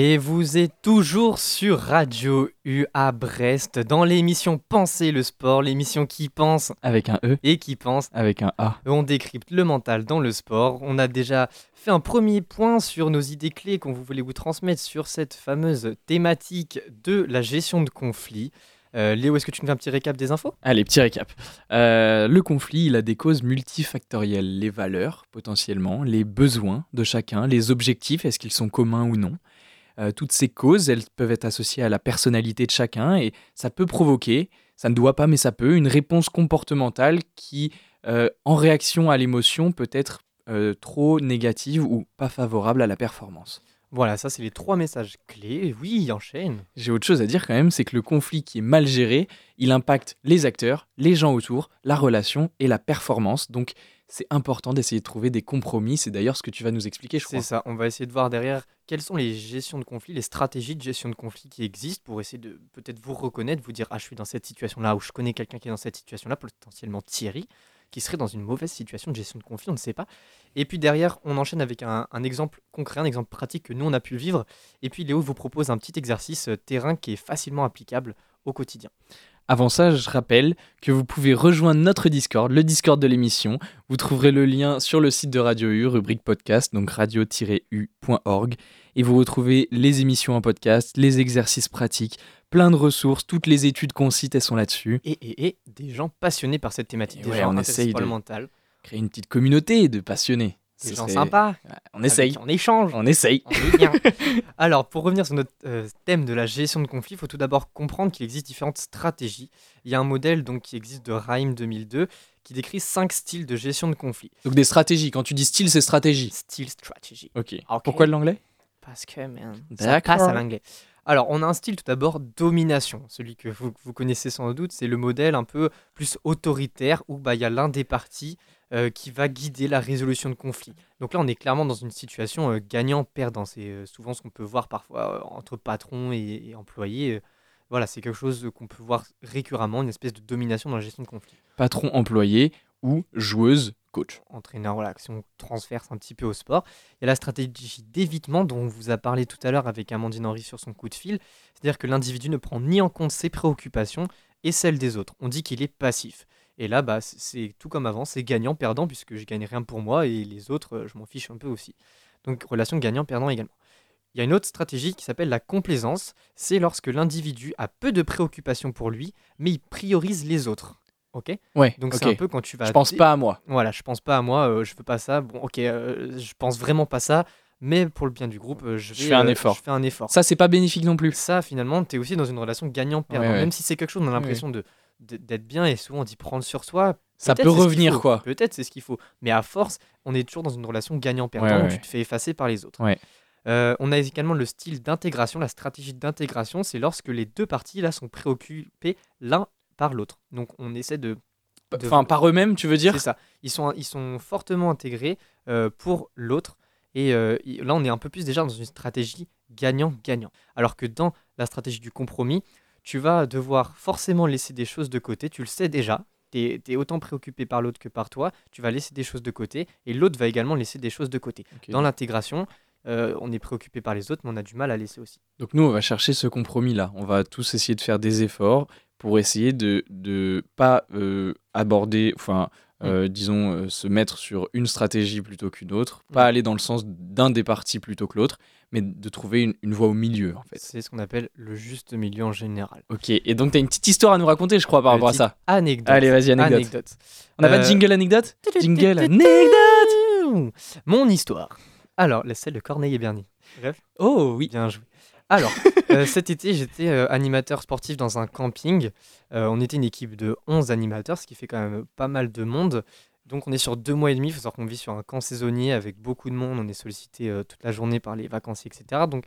Et vous êtes toujours sur Radio U à Brest dans l'émission Penser le sport, l'émission qui pense Avec un E, et qui pense. avec un A. On décrypte le mental dans le sport. On a déjà fait un premier point sur nos idées clés qu'on voulait vous transmettre sur cette fameuse thématique de la gestion de conflits. Euh, Léo, est-ce que tu nous fais un petit récap des infos? Allez, petit récap. Euh, le conflit, il a des causes multifactorielles. Les valeurs, potentiellement, les besoins de chacun, les objectifs, est-ce qu'ils sont communs ou non? Euh, Toutes ces causes, elles peuvent être associées à la personnalité de chacun et ça peut provoquer, ça ne doit pas, mais ça peut, une réponse comportementale qui, euh, en réaction à l'émotion, peut être euh, trop négative ou pas favorable à la performance. Voilà, ça c'est les trois messages clés. Oui, enchaîne. J'ai autre chose à dire quand même, c'est que le conflit qui est mal géré, il impacte les acteurs, les gens autour, la relation et la performance. Donc c'est important d'essayer de trouver des compromis. C'est d'ailleurs ce que tu vas nous expliquer, je C'est crois. ça, on va essayer de voir derrière quelles sont les gestions de conflits, les stratégies de gestion de conflits qui existent pour essayer de peut-être vous reconnaître, vous dire ah je suis dans cette situation-là ou je connais quelqu'un qui est dans cette situation-là, potentiellement Thierry, qui serait dans une mauvaise situation de gestion de conflit, on ne sait pas. Et puis derrière, on enchaîne avec un, un exemple concret, un exemple pratique que nous on a pu vivre. Et puis Léo vous propose un petit exercice euh, terrain qui est facilement applicable au quotidien. Avant ça, je rappelle que vous pouvez rejoindre notre Discord, le Discord de l'émission. Vous trouverez le lien sur le site de Radio U, rubrique podcast, donc radio-u.org. Et vous retrouvez les émissions en podcast, les exercices pratiques, plein de ressources, toutes les études qu'on cite, elles sont là-dessus. Et, et, et des gens passionnés par cette thématique, Et des ouais, gens on essaye de- Créer une petite communauté de passionnés. Des gens serait- sympas, On essaye, avec on échange. on essaye. On est bien. Alors, pour revenir sur notre euh, thème de la gestion de conflits, il faut tout d'abord comprendre qu'il existe différentes stratégies. Il y a un modèle donc, qui existe de Raim 2002 qui décrit cinq styles de gestion de conflits. Donc des stratégies. Quand tu dis style, c'est stratégie. Style strategy. Ok. Ok. Pourquoi de l'anglais? Parce que, man, ça passe à l'anglais. Alors, on a un style tout d'abord domination. Celui que vous, vous connaissez sans doute, c'est le modèle un peu plus autoritaire où bah, il y a l'un des partis euh, qui va guider la résolution de conflits. Donc là, on est clairement dans une situation euh, gagnant-perdant. C'est euh, souvent ce qu'on peut voir parfois entre patrons et, et employés. Voilà, c'est quelque chose qu'on peut voir récurremment, une espèce de domination dans la gestion de conflits. Patron employé ou joueuse coach. entraîneur, voilà, si on transverse un petit peu au sport. Il y a la stratégie d'évitement dont on vous a parlé tout à l'heure avec Amandine Henry sur son coup de fil. C'est-à-dire que l'individu ne prend ni en compte ses préoccupations et celles des autres. On dit qu'il est passif. Et là, bah, c'est tout comme avant, c'est gagnant-perdant puisque je gagne rien pour moi et les autres, euh, je m'en fiche un peu aussi. Donc relation gagnant-perdant également. Il y a une autre stratégie qui s'appelle la complaisance. C'est lorsque l'individu a peu de préoccupations pour lui, mais il priorise les autres. Ok? Ouais. Donc ok. c'est un peu quand tu vas. Je pense pas à moi. voilà, je pense pas à moi, euh, je veux pas ça. Bon, ok, euh, je pense vraiment pas ça, mais pour le bien du groupe, euh, je, Je vais, fais un euh, effort. Je fais un effort. Ça, c'est pas bénéfique non plus. Ça, finalement, tu es aussi dans une relation gagnant-perdant. Ouais, ouais. Même si c'est quelque chose, on a l'impression de- d'être bien et souvent d'y prendre sur soi. Ça peut revenir, quoi. Peut-être c'est ce qu'il faut. Mais à force, on est toujours dans une relation gagnant-perdant Ouais, où tu te fais effacer par les autres. Ouais. Euh, on a également le style d'intégration, la stratégie d'intégration, c'est lorsque les deux parties là sont préoccupées l'un par l'autre. Donc on essaie de de- Enfin, par eux-mêmes, tu veux dire? C'est ça. Ils sont, ils sont fortement intégrés euh, pour l'autre. Et euh, là, on est un peu plus déjà dans une stratégie gagnant-gagnant. Alors que dans la stratégie du compromis, tu vas devoir forcément laisser des choses de côté. Tu le sais déjà. Tu es, autant préoccupé par l'autre que par toi. Tu vas laisser des choses de côté. Et l'autre va également laisser des choses de côté. Dans l'intégration, euh, on est préoccupé par les autres, mais on a du mal à laisser aussi. Donc nous, on va chercher ce compromis-là. On va tous essayer de faire des efforts pour essayer de ne pas euh, aborder, enfin, euh, disons, euh, se mettre sur une stratégie plutôt qu'une autre, pas Mm. aller dans le sens d'un des partis plutôt que l'autre, mais de trouver une, une voie au milieu, en fait. C'est ce qu'on appelle le juste milieu en général. Ok, et donc tu as une petite histoire à nous raconter, je crois, par rapport à ça. Anecdote. Allez, vas-y, anecdote. On n'a pas de Euh, jingle anecdote Jingle anecdote Mon histoire. Alors, la celle de Corneille et Bernier. Bref, Oh oui. bien joué. Alors, euh, cet été, j'étais euh, animateur sportif dans un camping. Euh, on était une équipe de 11 animateurs, ce qui fait quand même pas mal de monde. Donc, on est sur deux mois et demi. Il faut savoir qu'on vit sur un camp saisonnier avec beaucoup de monde. On est sollicité toute la journée par les vacanciers, etc. Donc,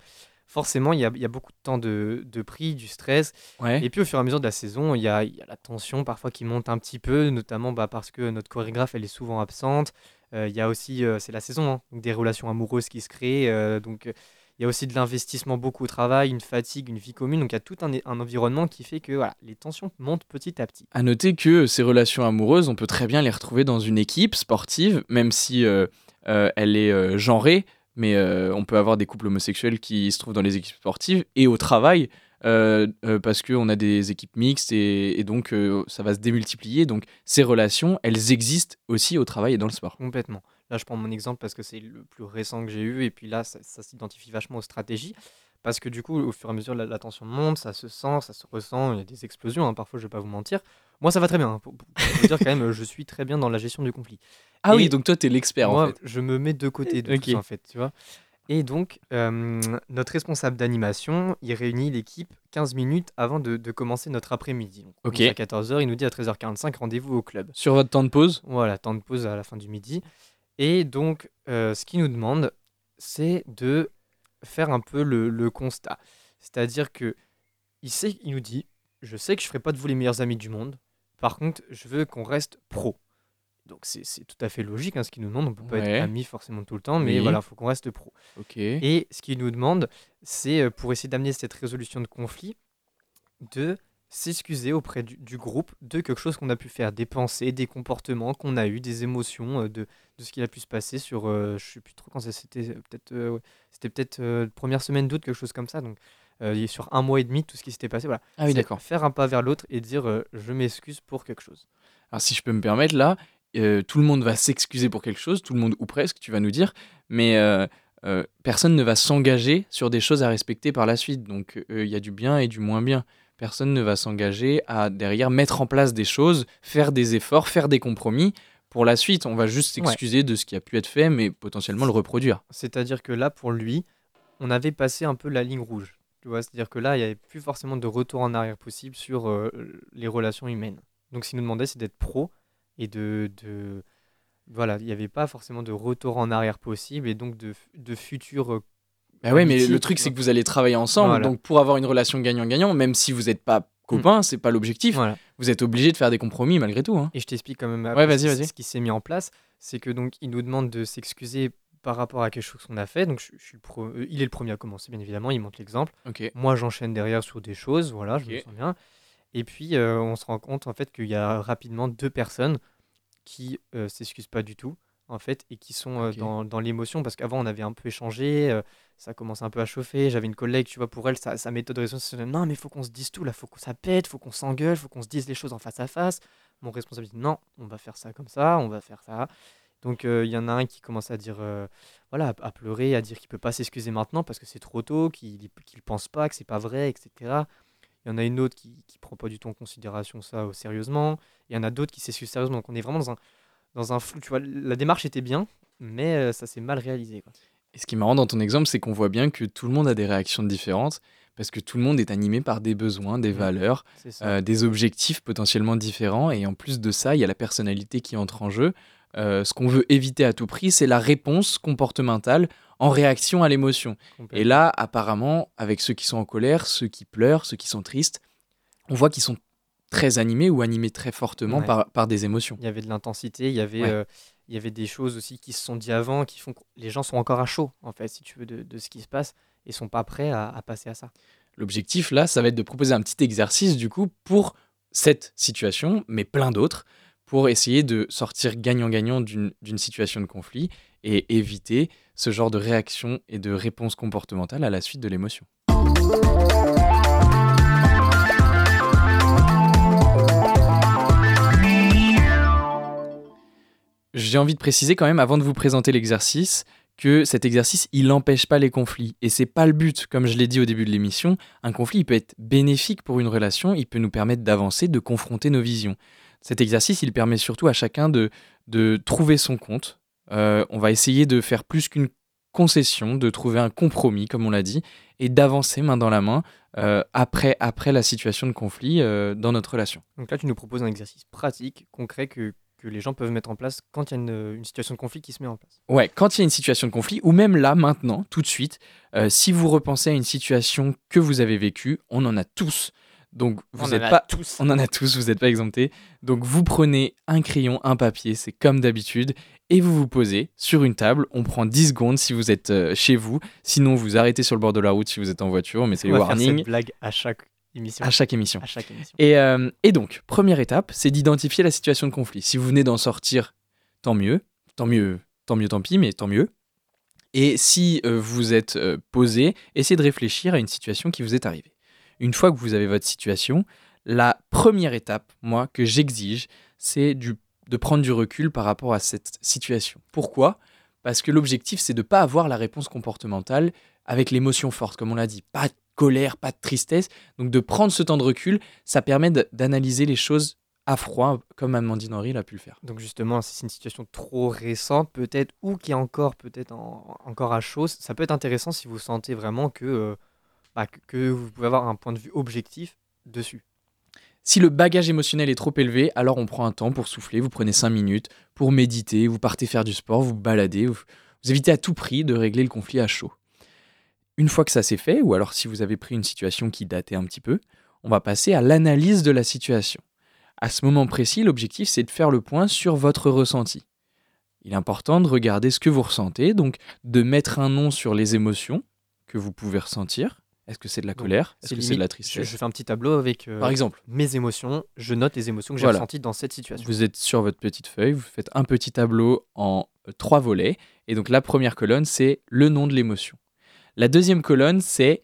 forcément, il y a, il y a beaucoup de temps de, de prix, du stress. Ouais. Et puis au fur et à mesure de la saison, il y a, il y a la tension parfois qui monte un petit peu, notamment bah, parce que notre chorégraphe elle est souvent absente. Il y a aussi, c'est la saison, hein, donc des relations amoureuses qui se créent. donc il y a aussi de l'investissement beaucoup au travail, une fatigue, une vie commune. Donc il y a tout un, un environnement qui fait que voilà, les tensions montent petit à petit. À noter que ces relations amoureuses, on peut très bien les retrouver dans une équipe sportive, même si euh, euh, elle est euh, genrée, mais on peut avoir des couples homosexuels qui se trouvent dans les équipes sportives et au travail, euh, euh, parce qu'on a des équipes mixtes et, et donc euh, ça va se démultiplier. Donc ces relations, elles existent aussi au travail et dans le sport. Complètement. Là, je prends mon exemple parce que c'est le plus récent que j'ai eu. Et puis là, ça, ça s'identifie vachement aux stratégies. Parce que du coup, au fur et à mesure, la, la tension monte, ça se sent, ça se ressent. Il y a des explosions, hein, parfois, je vais pas vous mentir. Moi, ça va très bien. hein, pour, pour- pour vous dire quand même, je suis très bien dans la gestion du conflit. Ah Et oui, donc toi, t'es l'expert en fait. je me mets de côté de Ok. tout ça, en fait, tu vois. Et donc, euh, notre responsable d'animation, il réunit l'équipe 15 minutes avant de, de commencer notre après-midi. Donc, on Ok. commence À 14h, il nous dit à 13h45, rendez-vous au club. Sur votre temps de pause? Voilà, temps de pause à la fin du midi. Et donc, euh, ce qu'il nous demande, c'est de faire un peu le, le constat. C'est-à-dire que il, sait, il nous dit, je sais que je ne ferai pas de vous les meilleurs amis du monde. Par contre, je veux qu'on reste pro. Donc c'est tout à fait logique hein, ce qu'il nous demande. On peut pas Ouais. être amis forcément tout le temps, mais Oui. voilà, il faut qu'on reste pro. Ok. Et ce qu'il nous demande, c'est euh, pour essayer d'amener cette résolution de conflit, de s'excuser auprès du, du groupe de quelque chose qu'on a pu faire, des pensées, des comportements qu'on a eu, des émotions, euh, de, de ce qu'il a pu se passer sur, euh, je sais plus trop quand c'était, euh, peut-être, euh, ouais, c'était peut-être euh, première semaine d'août, quelque chose comme ça. Donc sur un mois et demi, tout ce qui s'était passé, voilà. Ah oui, d'accord. Faire un pas vers l'autre et dire je m'excuse pour quelque chose. Alors si je peux me permettre, là, tout le monde va s'excuser pour quelque chose, tout le monde ou presque, tu vas nous dire, mais personne ne va s'engager sur des choses à respecter par la suite. Donc il y a du bien et du moins bien. Personne ne va s'engager à derrière mettre en place des choses, faire des efforts, faire des compromis. Pour la suite, on va juste Ouais. s'excuser de ce qui a pu être fait, mais potentiellement le reproduire. C'est-à-dire que là, pour lui, on avait passé un peu la ligne rouge. Tu vois, c'est-à-dire que là, il n'y avait plus forcément de retour en arrière possible sur euh, les relations humaines. Donc, ce qu'il nous demandait, c'est d'être pro et de, de- voilà, il n'y avait pas forcément de retour en arrière possible et donc de, de futur. Bah ouais, mais le truc, c'est que vous allez travailler ensemble. Voilà. Donc, pour avoir une relation gagnant-gagnant, même si vous n'êtes pas copains, c'est pas l'objectif. Voilà. Vous êtes obligé de faire des compromis malgré tout. hein. Et je t'explique quand même Ouais, après vas-y, ce, vas-y. ce qui s'est mis en place, c'est que donc il nous demande de s'excuser par rapport à quelque chose qu'on a fait. Donc je, je suis pro- euh, il est le premier à commencer, bien évidemment. Il montre l'exemple. Ok. Moi, j'enchaîne derrière sur des choses, voilà, je me sens bien. Et puis, euh, on se rend compte en fait qu'il y a rapidement deux personnes qui euh, s'excusent pas du tout, en fait, et qui sont euh, dans, dans l'émotion, parce qu'avant, on avait un peu échangé, euh, ça commence un peu à chauffer. J'avais une collègue, tu vois, pour elle, sa, sa méthode de raison, c'est non, mais faut qu'on se dise tout, là, faut qu'on ça pète, faut qu'on s'engueule, faut qu'on se dise les choses en face à face. Mon responsable dit non, on va faire ça comme ça, on va faire ça. Donc, euh, il y en a un qui commence à dire, euh, voilà, à, à pleurer, à dire qu'il peut pas s'excuser maintenant parce que c'est trop tôt, qu'il qu'il pense pas, que c'est pas vrai, etc. Il y en a une autre qui, qui prend pas du tout en considération ça euh, sérieusement. Il y en a d'autres qui s'excusent sérieusement. Donc, on est vraiment dans un, dans un flou. Tu vois, la démarche était bien, mais euh, ça s'est mal réalisé. Quoi. Et ce qui est marrant dans ton exemple, c'est qu'on voit bien que tout le monde a des réactions différentes parce que tout le monde est animé par des besoins, des Mhm. valeurs, euh, des objectifs potentiellement différents. Et en plus de ça, il y a la personnalité qui entre en jeu. Euh, ce qu'on veut éviter à tout prix, c'est la réponse comportementale en réaction à l'émotion. Et là, apparemment, avec ceux qui sont en colère, ceux qui pleurent, ceux qui sont tristes, on voit qu'ils sont très animés ou animés très fortement Ouais. par, par des émotions. Il y avait de l'intensité, il y avait, Ouais. euh, il y avait des choses aussi qui se sont dit avant, qui font que les gens sont encore à chaud, en fait, si tu veux, de, de ce qui se passe, et sont pas prêts à, à passer à ça. L'objectif, là, ça va être de proposer un petit exercice, du coup, pour cette situation, mais plein d'autres, pour essayer de sortir gagnant-gagnant d'une situation de conflit et éviter ce genre de réaction et de réponse comportementale à la suite de l'émotion. J'ai envie de préciser quand même, avant de vous présenter l'exercice, que cet exercice, il n'empêche pas les conflits. Et c'est pas le but, comme je l'ai dit au début de l'émission. Un conflit, il peut être bénéfique pour une relation, il peut nous permettre d'avancer, de confronter nos visions. Cet exercice, il permet surtout à chacun de, de trouver son compte. Euh, on va essayer de faire plus qu'une concession, de trouver un compromis, comme on l'a dit, et d'avancer main dans la main euh, après, après la situation de conflit euh, dans notre relation. Donc là, tu nous proposes un exercice pratique, concret, que, que les gens peuvent mettre en place quand il y a une, une situation de conflit qui se met en place. Ouais, quand il y a une situation de conflit, ou même là, maintenant, tout de suite, euh, si vous repensez à une situation que vous avez vécue, on en a tous. Donc vous n'êtes pas, tous. on en a tous, vous n'êtes pas exemptés. Donc vous prenez un crayon, un papier, c'est comme d'habitude, et vous vous posez sur une table. On prend 10 secondes si vous êtes euh, chez vous. Sinon, vous arrêtez sur le bord de la route si vous êtes en voiture. Mais c'est On le va faire warning cette blague à chaque émission. à chaque émission. À chaque émission. Et, euh, et donc, première étape, c'est d'identifier la situation de conflit. Si vous venez d'en sortir, tant mieux, tant mieux, tant mieux, tant pis, mais tant mieux. Et si euh, vous êtes euh, posé, essayez de réfléchir à une situation qui vous est arrivée. Une fois que vous avez votre situation, la première étape, moi, que j'exige, c'est de prendre du recul par rapport à cette situation. Pourquoi? Parce que l'objectif, c'est de ne pas avoir la réponse comportementale avec l'émotion forte, comme on l'a dit. Pas colère, pas de tristesse. Donc de prendre ce temps de recul, ça permet d'analyser les choses à froid, comme Amandine Henry l'a pu le faire. Donc justement, si c'est une situation trop récente, peut-être, ou qui est encore peut-être en- encore à chaud, ça peut être intéressant si vous sentez vraiment que, euh, bah, que- que vous pouvez avoir un point de vue objectif dessus. Si le bagage émotionnel est trop élevé, alors on prend un temps pour souffler, vous prenez 5 minutes pour méditer, vous partez faire du sport, vous baladez, vous, vous évitez à tout prix de régler le conflit à chaud. Une fois que ça c'est fait, ou alors si vous avez pris une situation qui datait un petit peu, on va passer à l'analyse de la situation. À ce moment précis, l'objectif c'est de faire le point sur votre ressenti. Il est important de regarder ce que vous ressentez, donc de mettre un nom sur les émotions que vous pouvez ressentir. Est-ce que c'est de la colère? Est-ce que c'est de la tristesse Je, je fais un petit tableau avec euh, Par exemple, mes émotions, je note les émotions que j'ai Voilà. ressenties dans cette situation. Vous êtes sur votre petite feuille, vous faites un petit tableau en euh, trois volets. Et donc la première colonne, c'est le nom de l'émotion. La deuxième colonne, c'est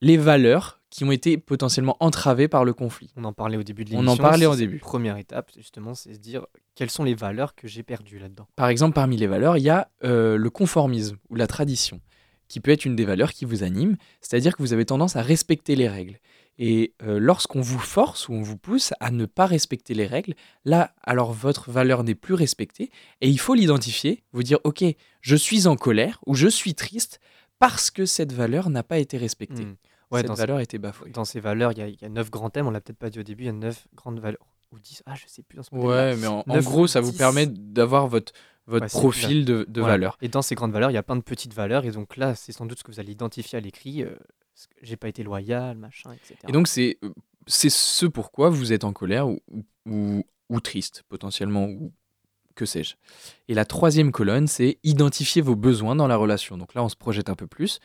les valeurs qui ont été potentiellement entravées par le conflit. On en parlait au début de On en l'émission. parlait au début. Première étape, justement, c'est se dire quelles sont les valeurs que j'ai perdues là-dedans? Par exemple, parmi les valeurs, il y a euh, le conformisme ou la tradition, qui peut être une des valeurs qui vous anime, c'est-à-dire que vous avez tendance à respecter les règles. Et euh, lorsqu'on vous force ou on vous pousse à ne pas respecter les règles, là, alors votre valeur n'est plus respectée, et il faut l'identifier, vous dire, ok, je suis en colère ou je suis triste parce que cette valeur n'a pas été respectée. Hmm. Ouais, cette dans, valeur a été bafouée. dans ces valeurs, il y, a- neuf grands thèmes, on l'a peut-être pas dit au début, il y a neuf grandes valeurs. Ou dix, ah je sais plus dans ce. Ouais, mais en, gros, ça vous permet d'avoir votre, votre Ouais, c'est profil de, de Voilà. valeurs. Et dans ces grandes valeurs, il y a plein de petites valeurs. Et donc là, c'est sans doute ce que vous allez identifier à l'écrit. euh, j'ai pas été loyal, machin, etc. Et donc, c'est euh, c'est ce pourquoi vous êtes en colère ou- ou triste, potentiellement, ou que sais-je. Et la troisième colonne, c'est identifier vos besoins dans la relation. Donc là, on se projette un peu plus.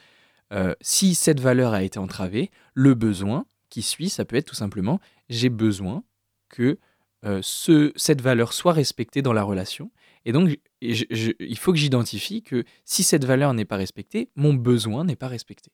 Euh, si cette valeur a été entravée, le besoin qui suit, ça peut être tout simplement j'ai besoin que euh, ce, cette valeur soit respectée dans la relation. Et donc, il faut que j'identifie que si cette valeur n'est pas respectée, mon besoin n'est pas respecté.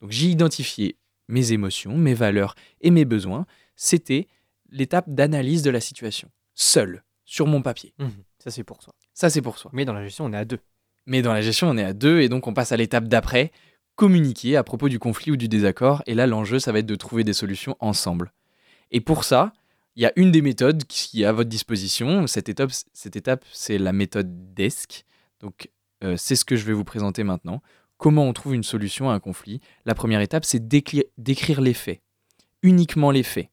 Donc j'ai identifié mes émotions, mes valeurs et mes besoins. C'était l'étape d'analyse de la situation, seul, sur mon papier. Mhm. Ça, c'est pour soi. Ça, c'est pour soi. Mais dans la gestion, on est à deux. Mais dans la gestion, on est à deux et donc on passe à l'étape d'après, communiquer à propos du conflit ou du désaccord. Et là, l'enjeu, ça va être de trouver des solutions ensemble. Et pour ça, il y a une des méthodes qui est à votre disposition. Cette étape, cette étape c'est la méthode DESC. Donc, euh, c'est ce que je vais vous présenter maintenant. Comment on trouve une solution à un conflit La première étape, c'est d'écrire les faits. Uniquement les faits.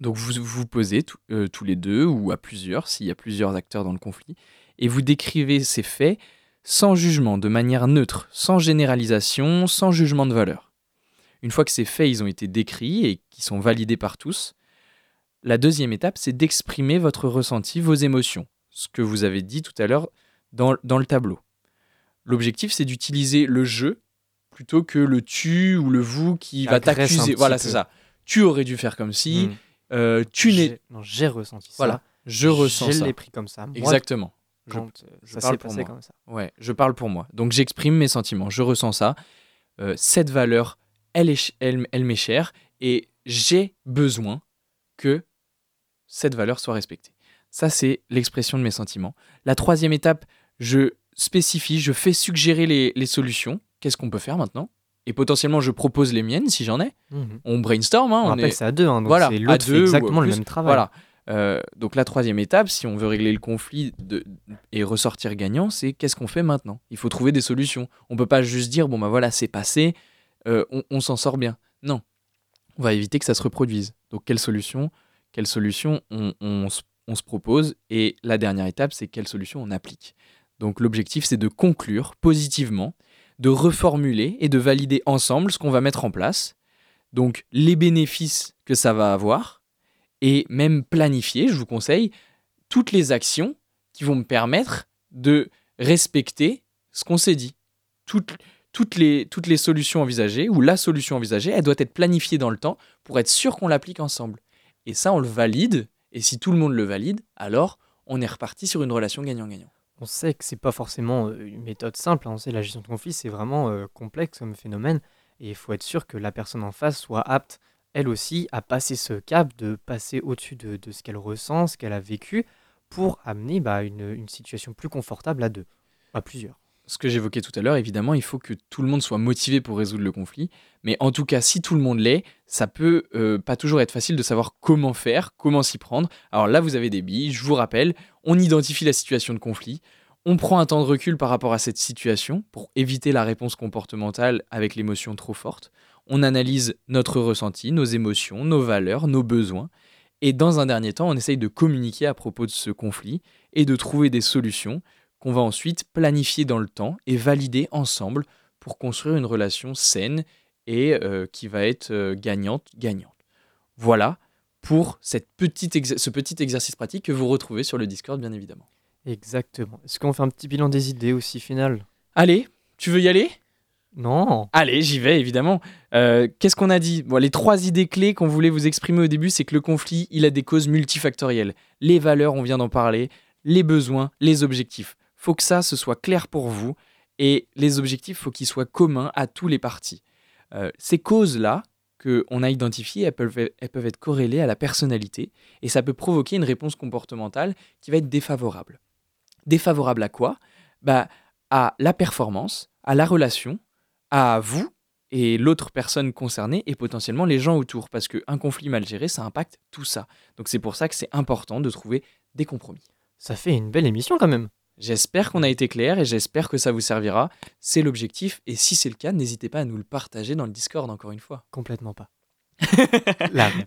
Donc, vous vous posez tous- euh, tous les deux ou à plusieurs, s'il y a plusieurs acteurs dans le conflit, et vous décrivez ces faits sans jugement, de manière neutre, sans généralisation, sans jugement de valeur. Une fois que ces faits ils ont été décrits et qui sont validés par tous, la deuxième étape, c'est d'exprimer votre ressenti, vos émotions, ce que vous avez dit tout à l'heure dans, dans le tableau. L'objectif, c'est d'utiliser le je plutôt que le tu ou le vous qui va t'accuser. Voilà, c'est ça. Tu aurais dû faire comme si. Mhm. Euh, tu n'es. Non, j'ai ressenti ça. Voilà, je ressens Je ça. l'ai pris comme ça. Moi, Exactement. Je- euh, je ça parle pour moi. comme ça. Ouais, je parle pour moi. Donc j'exprime mes sentiments, je ressens ça. Euh, cette valeur, elle, est, elle, elle m'est chère et j'ai besoin que cette valeur soit respectée. Ça, c'est l'expression de mes sentiments. La troisième étape, je spécifie, je fais suggérer les, les solutions. Qu'est-ce qu'on peut faire maintenant? Et potentiellement, je propose les miennes si j'en ai. Mhm. On brainstorm. hein, On on rappelle, est- c'est à deux, hein, donc Voilà, c'est à deux exactement le même travail. Voilà. Euh, donc la troisième étape, si on veut régler le conflit de- et ressortir gagnant, c'est qu'est-ce qu'on fait maintenant? Il faut trouver des solutions. On peut pas juste dire bon bah voilà c'est passé, euh, on, on s'en sort bien. Non, on va éviter que ça se reproduise. Donc quelle solution? Quelle solution on, on se propose? Et la dernière étape, c'est quelle solution on applique? Donc l'objectif, c'est de conclure positivement, de reformuler et de valider ensemble ce qu'on va mettre en place. Donc les bénéfices que ça va avoir et même planifier, je vous conseille, toutes les actions qui vont me permettre de respecter ce qu'on s'est dit. Toutes, les, les solutions envisagées, ou la solution envisagée, elle doit être planifiée dans le temps pour être sûr qu'on l'applique ensemble. Et ça, on le valide, et si tout le monde le valide, alors on est reparti sur une relation gagnant-gagnant. On sait que c'est pas forcément une méthode simple. hein. On sait la gestion de conflit, c'est vraiment complexe comme phénomène. Et il faut être sûr que la personne en face soit apte, elle aussi, à passer ce cap, de passer au-dessus de, ce qu'elle ressent, ce qu'elle a vécu, pour amener bah, une situation plus confortable à deux, à plusieurs. Ce que j'évoquais tout à l'heure, évidemment, il faut que tout le monde soit motivé pour résoudre le conflit. Mais en tout cas, si tout le monde l'est, ça peut euh, pas toujours être facile de savoir comment faire, comment s'y prendre. Alors là, vous avez des billes. Je vous rappelle, on identifie la situation de conflit. On prend un temps de recul par rapport à cette situation pour éviter la réponse comportementale avec l'émotion trop forte. On analyse notre ressenti, nos émotions, nos valeurs, nos besoins. Et dans un dernier temps, on essaye de communiquer à propos de ce conflit et de trouver des solutions qu'on va ensuite planifier dans le temps et valider ensemble pour construire une relation saine et euh, qui va être euh, gagnante-gagnante. Voilà pour cette petite ce petit exercice pratique que vous retrouvez sur le Discord, bien évidemment. Exactement. Est-ce qu'on fait un petit bilan des idées aussi final? Allez, tu veux y aller? Non Allez, j'y vais, évidemment. Euh, Qu'est-ce qu'on a dit? Bon, Les trois idées clés qu'on voulait vous exprimer au début, c'est que le conflit, il a des causes multifactorielles. Les valeurs, on vient d'en parler, les besoins, les objectifs. Faut que ça, ce soit clair pour vous. Et les objectifs, faut qu'ils soient communs à tous les partis. Euh, ces causes-là qu'on a identifiées, elles peuvent, être corrélées à la personnalité. Et ça peut provoquer une réponse comportementale qui va être défavorable. Défavorable à quoi? Bah, À la performance, à la relation, à vous et l'autre personne concernée et potentiellement les gens autour. Parce qu'un conflit mal géré, ça impacte tout ça. Donc c'est pour ça que c'est important de trouver des compromis. Ça fait une belle émission quand même. J'espère qu'on a été clair et j'espère que ça vous servira. C'est l'objectif. Et si c'est le cas, n'hésitez pas à nous le partager dans le Discord encore une fois. Complètement pas. Rêve.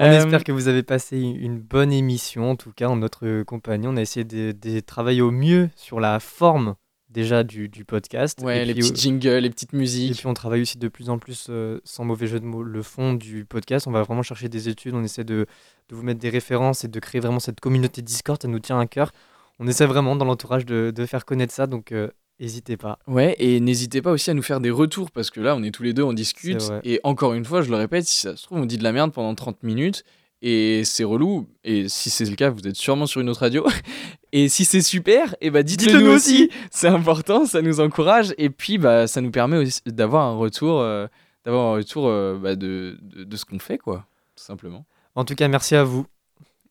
On Euh, espère que vous avez passé une bonne émission. En tout cas, en notre compagnie, on a essayé de, de travailler au mieux sur la forme déjà du, du podcast. Ouais, Et les puis, petits jingles, les petites Et musiques. puis on travaille aussi de plus en plus, euh, sans mauvais jeu de mots, le fond du podcast. On va vraiment chercher des études, on essaie de, de vous mettre des références et de créer vraiment cette communauté Discord, ça nous tient à cœur. On essaie vraiment dans l'entourage de, de faire connaître ça, donc euh, n'hésitez pas. Ouais, et n'hésitez pas aussi à nous faire des retours parce que là, on est tous les deux, on discute. Et encore une fois, je le répète, si ça se trouve, on dit de la merde pendant 30 minutes et c'est relou. Et si c'est le cas, vous êtes sûrement sur une autre radio. Et si c'est super, et bah dites-le Dites-le nous aussi. C'est important, ça nous encourage et puis bah ça nous permet aussi d'avoir un retour, euh, d'avoir un retour euh, bah, de, de, de ce qu'on fait quoi, tout simplement. En tout cas, merci à vous.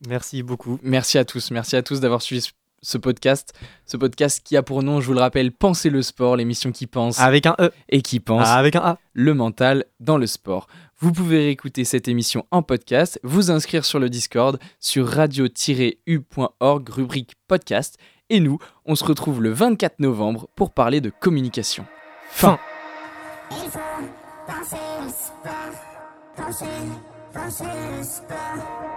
Merci beaucoup. Merci à tous, merci à tous d'avoir suivi ce- ce podcast, ce podcast qui a pour nom, je vous le rappelle, Penser le sport, l'émission qui pense Avec un E, et qui pense. avec un A. le mental dans le sport. Vous pouvez réécouter cette émission en podcast, vous inscrire sur le Discord sur radio-u.org, rubrique podcast. Et nous, on se retrouve le 24 novembre pour parler de communication. Fin. Il faut penser le sport, penser, penser le sport.